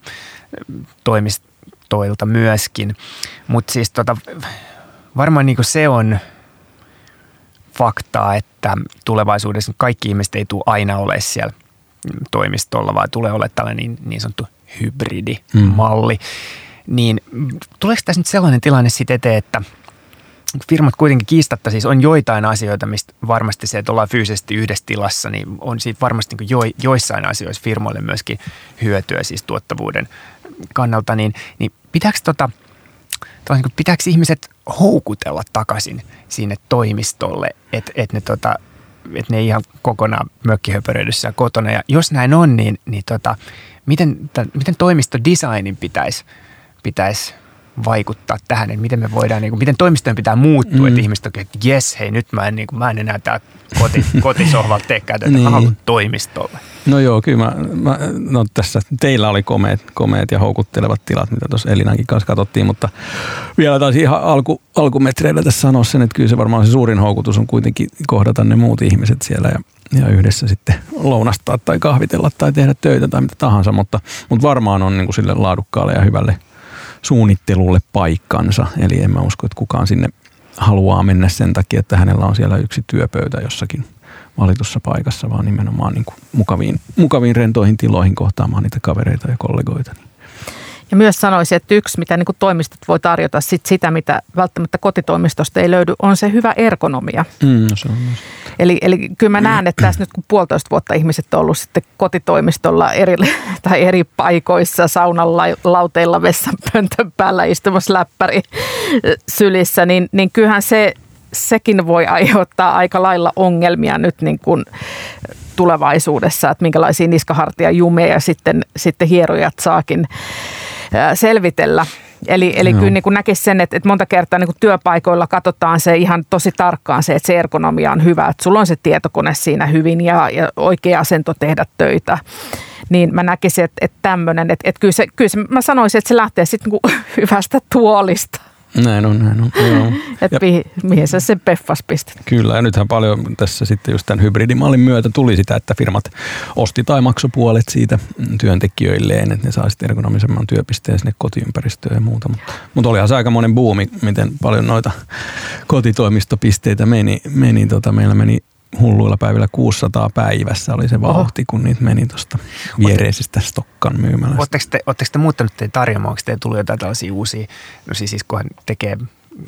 toimistoilta myöskin, mutta siis tota, varmaan niin se on faktaa, että tulevaisuudessa kaikki ihmiset ei tule aina ole siellä toimistolla, vaan tulee olemaan tällainen niin, niin sanottu hybridimalli. Mm. Niin tuleeko tässä nyt sellainen tilanne sitten eteen, että firmat kuitenkin kiistatta siis on joitain asioita, mistä varmasti se, että ollaan fyysisesti yhdessä tilassa, niin on siitä varmasti niin jo, joissain asioissa firmoille myöskin hyötyä siis tuottavuuden kannalta, niin, niin pitääkö tota – niin pitääkö ihmiset houkutella takaisin sinne toimistolle, että et ne, tota, et ne ihan kokonaan mökkihöpöröidyssä kotona. Ja jos näin on, niin, niin tota, miten, t- miten toimistodesignin pitäisi pitäisi vaikuttaa tähän, että miten me voidaan, niin kuin, miten toimistojen pitää muuttua, mm. että ihmiset on, että jes, hei nyt mä en, niin kuin, mä en enää tää koti, [LAUGHS] kotisohvalta tee käytä, niin. mä haluan toimistolle. No joo, kyllä mä, mä, no tässä teillä oli komeet, komeet ja houkuttelevat tilat, mitä tuossa Elinankin kanssa katsottiin, mutta vielä taisi ihan alku, alkumetreillä tässä sanoa sen, että kyllä se varmaan se suurin houkutus on kuitenkin kohdata ne muut ihmiset siellä ja ja yhdessä sitten lounastaa tai kahvitella tai tehdä töitä tai mitä tahansa, mutta, mutta varmaan on niin kuin sille laadukkaalle ja hyvälle suunnittelulle paikkansa. Eli en mä usko, että kukaan sinne haluaa mennä sen takia, että hänellä on siellä yksi työpöytä jossakin valitussa paikassa, vaan nimenomaan niin kuin mukaviin, mukaviin rentoihin tiloihin kohtaamaan niitä kavereita ja kollegoita. Niin ja myös sanoisin, että yksi, mitä niin kuin toimistot voi tarjota, sit sitä, mitä välttämättä kotitoimistosta ei löydy, on se hyvä ergonomia. Mm, no se on myös. Eli, eli kyllä mä näen, että tässä nyt kun puolitoista vuotta ihmiset on ollut sitten kotitoimistolla eri, [LAUGHS] tai eri paikoissa, saunan lauteilla, vessanpöntön päällä istumassa läppäri sylissä, niin, niin kyllähän se, sekin voi aiheuttaa aika lailla ongelmia nyt niin kuin tulevaisuudessa, että minkälaisia niskahartia jumeja sitten, sitten hierojat saakin selvitellä. Eli, eli kyllä niin näkisi sen, että, että monta kertaa niin työpaikoilla katsotaan se ihan tosi tarkkaan se, että se ergonomia on hyvä, että sulla on se tietokone siinä hyvin ja, ja oikea asento tehdä töitä. Niin mä näkisin, että, että tämmöinen, että, että kyllä, se, kyllä se, mä sanoisin, että se lähtee sitten niin [LAUGHS] hyvästä tuolista. Näin on, näin on. [LAUGHS] Että mihin, mihin sä sen peffas pistät. Kyllä, ja nythän paljon tässä sitten just tämän hybridimallin myötä tuli sitä, että firmat osti tai maksoi puolet siitä työntekijöilleen, että ne saa sitten ergonomisemman työpisteen sinne kotiympäristöön ja muuta. Mutta, mutta olihan se aika monen buumi, miten paljon noita kotitoimistopisteitä meni. meni tota, meillä meni hulluilla päivillä 600 päivässä oli se vauhti, kun niitä meni tuosta viereisistä Stokkan myymälästä. Oletteko te, oletteko te muuttanut teidän tarjoamaan, onko teillä tullut jotain tällaisia uusia, no siis, siis kun tekee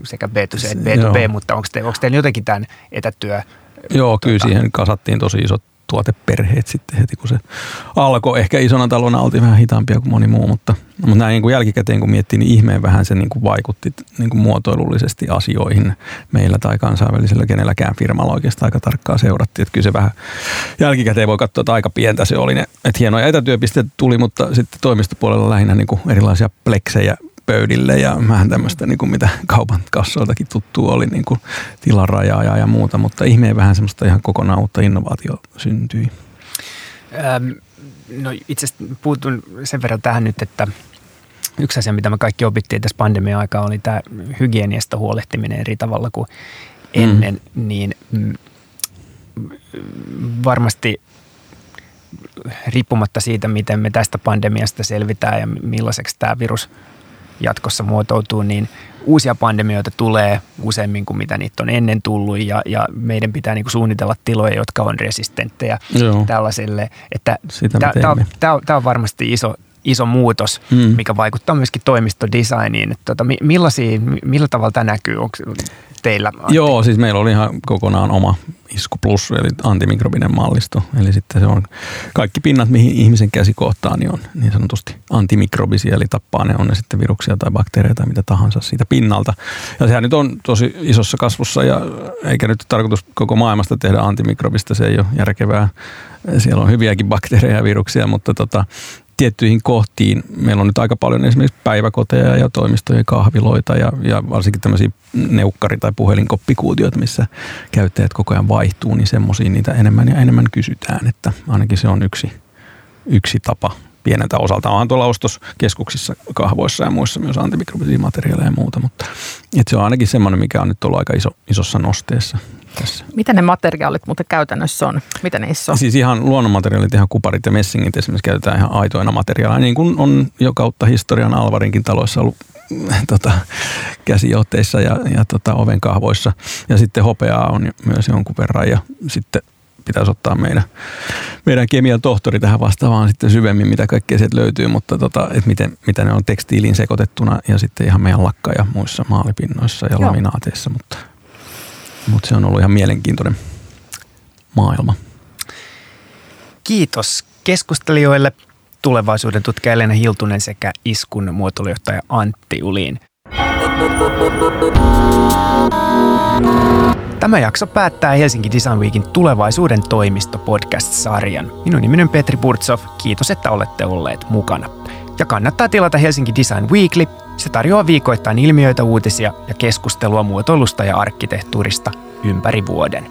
sekä B2C että B2B, Joo. mutta onko, te, onko teillä jotenkin tämän etätyö? Joo, tuota, kyllä siihen kasattiin tosi isot tuoteperheet sitten heti, kun se alkoi. Ehkä isona talona oltiin vähän hitaampia kuin moni muu, mutta, mutta näin niin kuin jälkikäteen kun miettii, niin ihmeen vähän se niin kuin vaikutti niin kuin muotoilullisesti asioihin meillä tai kansainvälisellä kenelläkään firmalla oikeastaan aika tarkkaa seurattiin. Että kyllä se vähän jälkikäteen voi katsoa, että aika pientä se oli. Ne, että hienoja etätyöpisteitä tuli, mutta sitten toimistopuolella lähinnä niin kuin erilaisia pleksejä pöydille ja vähän tämmöistä, niin kuin mitä kaupan kassoiltakin tuttu oli, niin kuin tilarajaa ja muuta, mutta ihmeen vähän semmoista ihan kokonaan uutta innovaatio syntyi. Ähm, no itse asiassa puutun sen verran tähän nyt, että yksi asia, mitä me kaikki opittiin tässä pandemian aikaa, oli tämä hygieniasta huolehtiminen eri tavalla kuin ennen, mm. niin mm, varmasti riippumatta siitä, miten me tästä pandemiasta selvitään ja millaiseksi tämä virus jatkossa muotoutuu, niin uusia pandemioita tulee useammin kuin mitä niitä on ennen tullut ja, ja meidän pitää niin kuin suunnitella tiloja, jotka on resistenttejä Joo. tällaiselle. Tämä on varmasti iso, iso muutos, mm. mikä vaikuttaa myöskin toimistodesigniin. Tota, millaisia, millä tavalla tämä näkyy? Onko teillä? Antti? Joo, siis meillä oli ihan kokonaan oma Isku Plus, eli antimikrobinen mallisto. Eli sitten se on kaikki pinnat, mihin ihmisen käsi kohtaa, niin on niin sanotusti antimikrobisia, eli tappaa ne on ne sitten viruksia tai bakteereita tai mitä tahansa siitä pinnalta. Ja sehän nyt on tosi isossa kasvussa ja eikä nyt tarkoitus koko maailmasta tehdä antimikrobista, se ei ole järkevää. Siellä on hyviäkin bakteereja ja viruksia, mutta tota, tiettyihin kohtiin. Meillä on nyt aika paljon esimerkiksi päiväkoteja ja toimistoja, kahviloita ja, ja varsinkin tämmöisiä neukkari- tai puhelinkoppikuutioita, missä käyttäjät koko ajan vaihtuu, niin semmoisiin niitä enemmän ja enemmän kysytään, että ainakin se on yksi, yksi tapa pieneltä osalta. Onhan tuolla ostoskeskuksissa, kahvoissa ja muissa myös antimikrobisia materiaaleja ja muuta, mutta että se on ainakin semmoinen, mikä on nyt ollut aika iso, isossa nosteessa tässä. Mitä ne materiaalit muuten käytännössä on? Mitä niissä on? Siis ihan luonnonmateriaalit, ihan kuparit ja messingit esimerkiksi käytetään ihan aitoina materiaaleja, niin kuin on jo kautta historian Alvarinkin taloissa ollut [LAUGHS] tota, käsijohteissa ja, ja tota, ovenkahvoissa. Ja sitten hopeaa on myös jonkun verran ja sitten pitäisi ottaa meidän, meidän kemian tohtori tähän vastaavaan sitten syvemmin, mitä kaikkea sieltä löytyy, mutta tota, että miten, mitä ne on tekstiiliin sekoitettuna ja sitten ihan meidän lakka ja muissa maalipinnoissa ja Joo. laminaateissa, mutta – mutta se on ollut ihan mielenkiintoinen maailma. Kiitos keskustelijoille tulevaisuuden tutkija Elena Hiltunen sekä Iskun muotoilujohtaja Antti Uliin. Tämä jakso päättää Helsinki Design Weekin tulevaisuuden toimisto podcast-sarjan. Minun nimeni on Petri Burtsov. Kiitos, että olette olleet mukana. Ja kannattaa tilata Helsinki Design Weekly. Se tarjoaa viikoittain ilmiöitä, uutisia ja keskustelua muotoilusta ja arkkitehtuurista ympäri vuoden.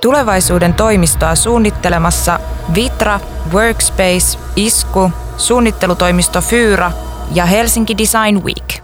Tulevaisuuden toimistoa suunnittelemassa Vitra, Workspace, Isku, suunnittelutoimisto Fyra ja Helsinki Design Week.